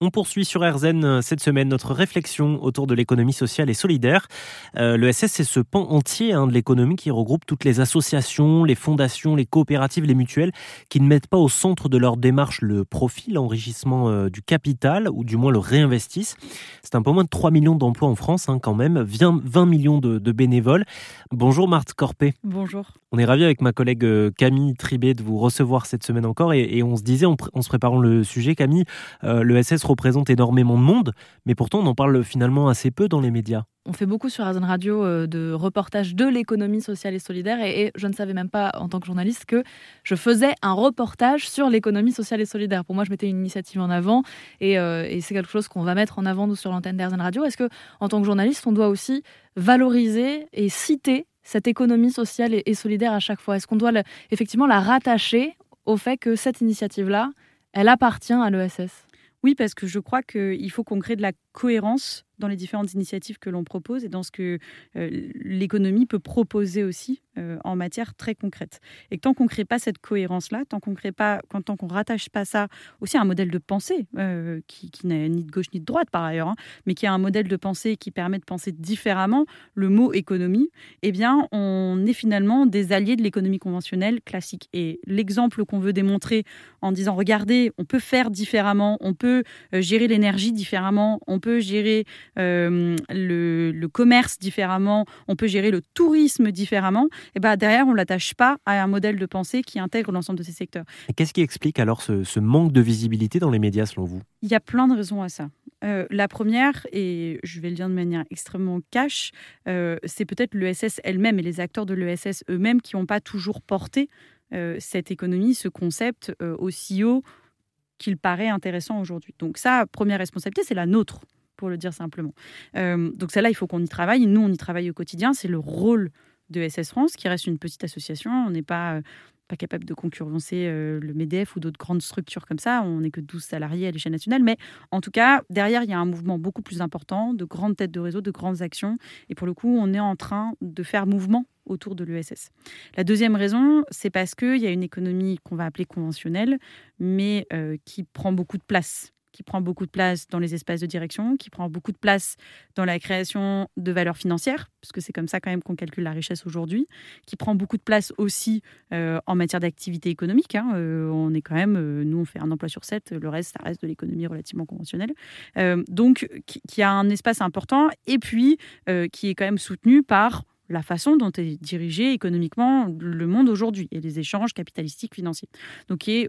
On poursuit sur RZN euh, cette semaine notre réflexion autour de l'économie sociale et solidaire. Euh, le SS, c'est ce pan entier hein, de l'économie qui regroupe toutes les associations, les fondations, les coopératives, les mutuelles, qui ne mettent pas au centre de leur démarche le profit, l'enrichissement euh, du capital, ou du moins le réinvestissent. C'est un peu moins de 3 millions d'emplois en France hein, quand même, 20 millions de, bénévoles. Bonjour Marthe Corpé. Bonjour. On est ravi avec ma collègue Camille Tribet de vous recevoir cette semaine encore et, on se disait en, se préparant le sujet, Camille, le SS représente énormément de monde, mais pourtant on en parle finalement assez peu dans les médias. On fait beaucoup sur Arzen Radio euh, de reportages de l'économie sociale et solidaire et, je ne savais même pas en tant que journaliste que je faisais un reportage sur l'économie sociale et solidaire. Pour moi, je mettais une initiative en avant et, euh, c'est quelque chose qu'on va mettre en avant nous sur l'antenne d'Arzen Radio. Est-ce que en tant que journaliste, on doit aussi valoriser et citer cette économie sociale et, solidaire à chaque fois? Est-ce qu'on doit effectivement la rattacher au fait que cette initiative-là, elle appartient à l'ESS oui, parce que je crois qu'il faut qu'on crée de la cohérence dans les différentes initiatives que l'on propose et dans ce que euh, l'économie peut proposer aussi euh, en matière très concrète. Et tant qu'on ne crée pas cette cohérence-là, tant qu'on crée pas, quand, tant qu'on rattache pas ça aussi à un modèle de pensée euh, qui, n'est ni de gauche ni de droite par ailleurs, hein, mais qui a un modèle de pensée qui permet de penser différemment le mot économie, eh bien, on est finalement des alliés de l'économie conventionnelle classique. Et l'exemple qu'on veut démontrer en disant, regardez, on peut faire différemment, on peut gérer l'énergie différemment, on peut gérer euh, le, commerce différemment, on peut gérer le tourisme différemment, et eh ben derrière, on ne l'attache pas à un modèle de pensée qui intègre l'ensemble de ces secteurs. Qu'est-ce qui explique alors ce, manque de visibilité dans les médias selon vous? Il y a plein de raisons à ça. Euh, la première, et je vais le dire de manière extrêmement cash, euh, c'est peut-être l'ESS elle-même et les acteurs de l'ESS eux-mêmes qui n'ont pas toujours porté cette économie, ce concept aussi haut qu'il paraît intéressant aujourd'hui. Donc ça, première responsabilité, c'est la nôtre pour le dire simplement. Euh, donc celle-là, il faut qu'on y travaille. Nous, on y travaille au quotidien. C'est le rôle de SS France, qui reste une petite association. On n'est pas, euh, pas capable de concurrencer euh, le MEDEF ou d'autres grandes structures comme ça. On n'est que 12 salariés à l'échelle nationale. Mais en tout cas, derrière, il y a un mouvement beaucoup plus important, de grandes têtes de réseau, de grandes actions. Et pour le coup, on est en train de faire mouvement autour de l'ESS. La deuxième raison, c'est parce qu'il y a une économie qu'on va appeler conventionnelle, mais qui prend beaucoup de place qui prend beaucoup de place dans les espaces de direction, qui prend beaucoup de place dans la création de valeurs financières, puisque c'est comme ça quand même qu'on calcule la richesse aujourd'hui, qui prend beaucoup de place aussi euh, en matière d'activité économique. Hein. Euh, on est quand même, euh, nous on fait un emploi sur sept, le reste ça reste de l'économie relativement conventionnelle. donc qui, qui, a un espace important et puis qui est quand même soutenu par la façon dont est dirigé économiquement le monde aujourd'hui et les échanges capitalistiques financiers. Donc qui est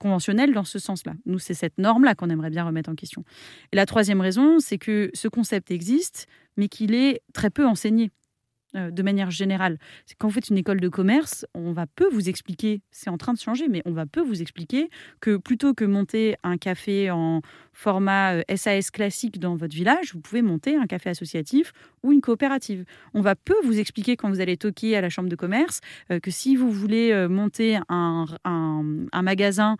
conventionnel dans ce sens-là. Nous, c'est cette norme-là qu'on aimerait bien remettre en question. Et la troisième raison, c'est que ce concept existe, mais qu'il est très peu enseigné. Euh, de manière générale. C'est quand vous faites une école de commerce, on va peu vous expliquer, c'est en train de changer, mais on va peu vous expliquer que plutôt que monter un café en format SAS euh, classique dans votre village, vous pouvez monter un café associatif ou une coopérative. On va peu vous expliquer quand vous allez toquer à la chambre de commerce euh, que si vous voulez monter un, magasin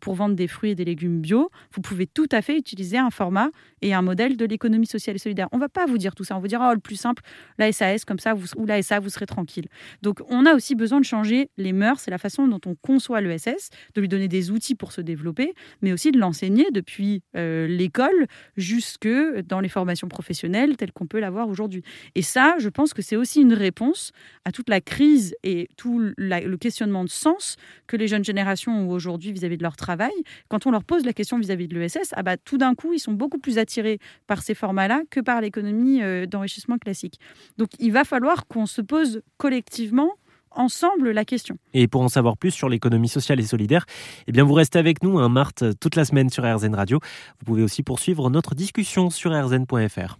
pour vendre des fruits et des légumes bio, vous pouvez tout à fait utiliser un format et un modèle de l'économie sociale et solidaire. On va pas vous dire tout ça, on vous dire oh, le plus simple, la SAS comme ça ou la SA, vous serez tranquille. Donc on a aussi besoin de changer les mœurs et la façon dont on conçoit l'ESS, de lui donner des outils pour se développer, mais aussi de l'enseigner depuis euh, l'école jusque dans les formations professionnelles telles qu'on peut l'avoir aujourd'hui. Et ça, je pense que c'est aussi une réponse à toute la crise et tout le questionnement de sens que les jeunes générations ont aujourd'hui vis-à-vis de leur travail. Quand on leur pose la question vis-à-vis de l'ESS, ah bah, tout d'un coup, ils sont beaucoup plus attirés par ces formats-là que par l'économie euh, d'enrichissement classique. Donc il va falloir falloir qu'on se pose collectivement ensemble la question. Et pour en savoir plus sur l'économie sociale et solidaire, eh bien vous restez avec nous un hein, Marthe toute la semaine sur RZN Radio. Vous pouvez aussi poursuivre notre discussion sur rzn.fr.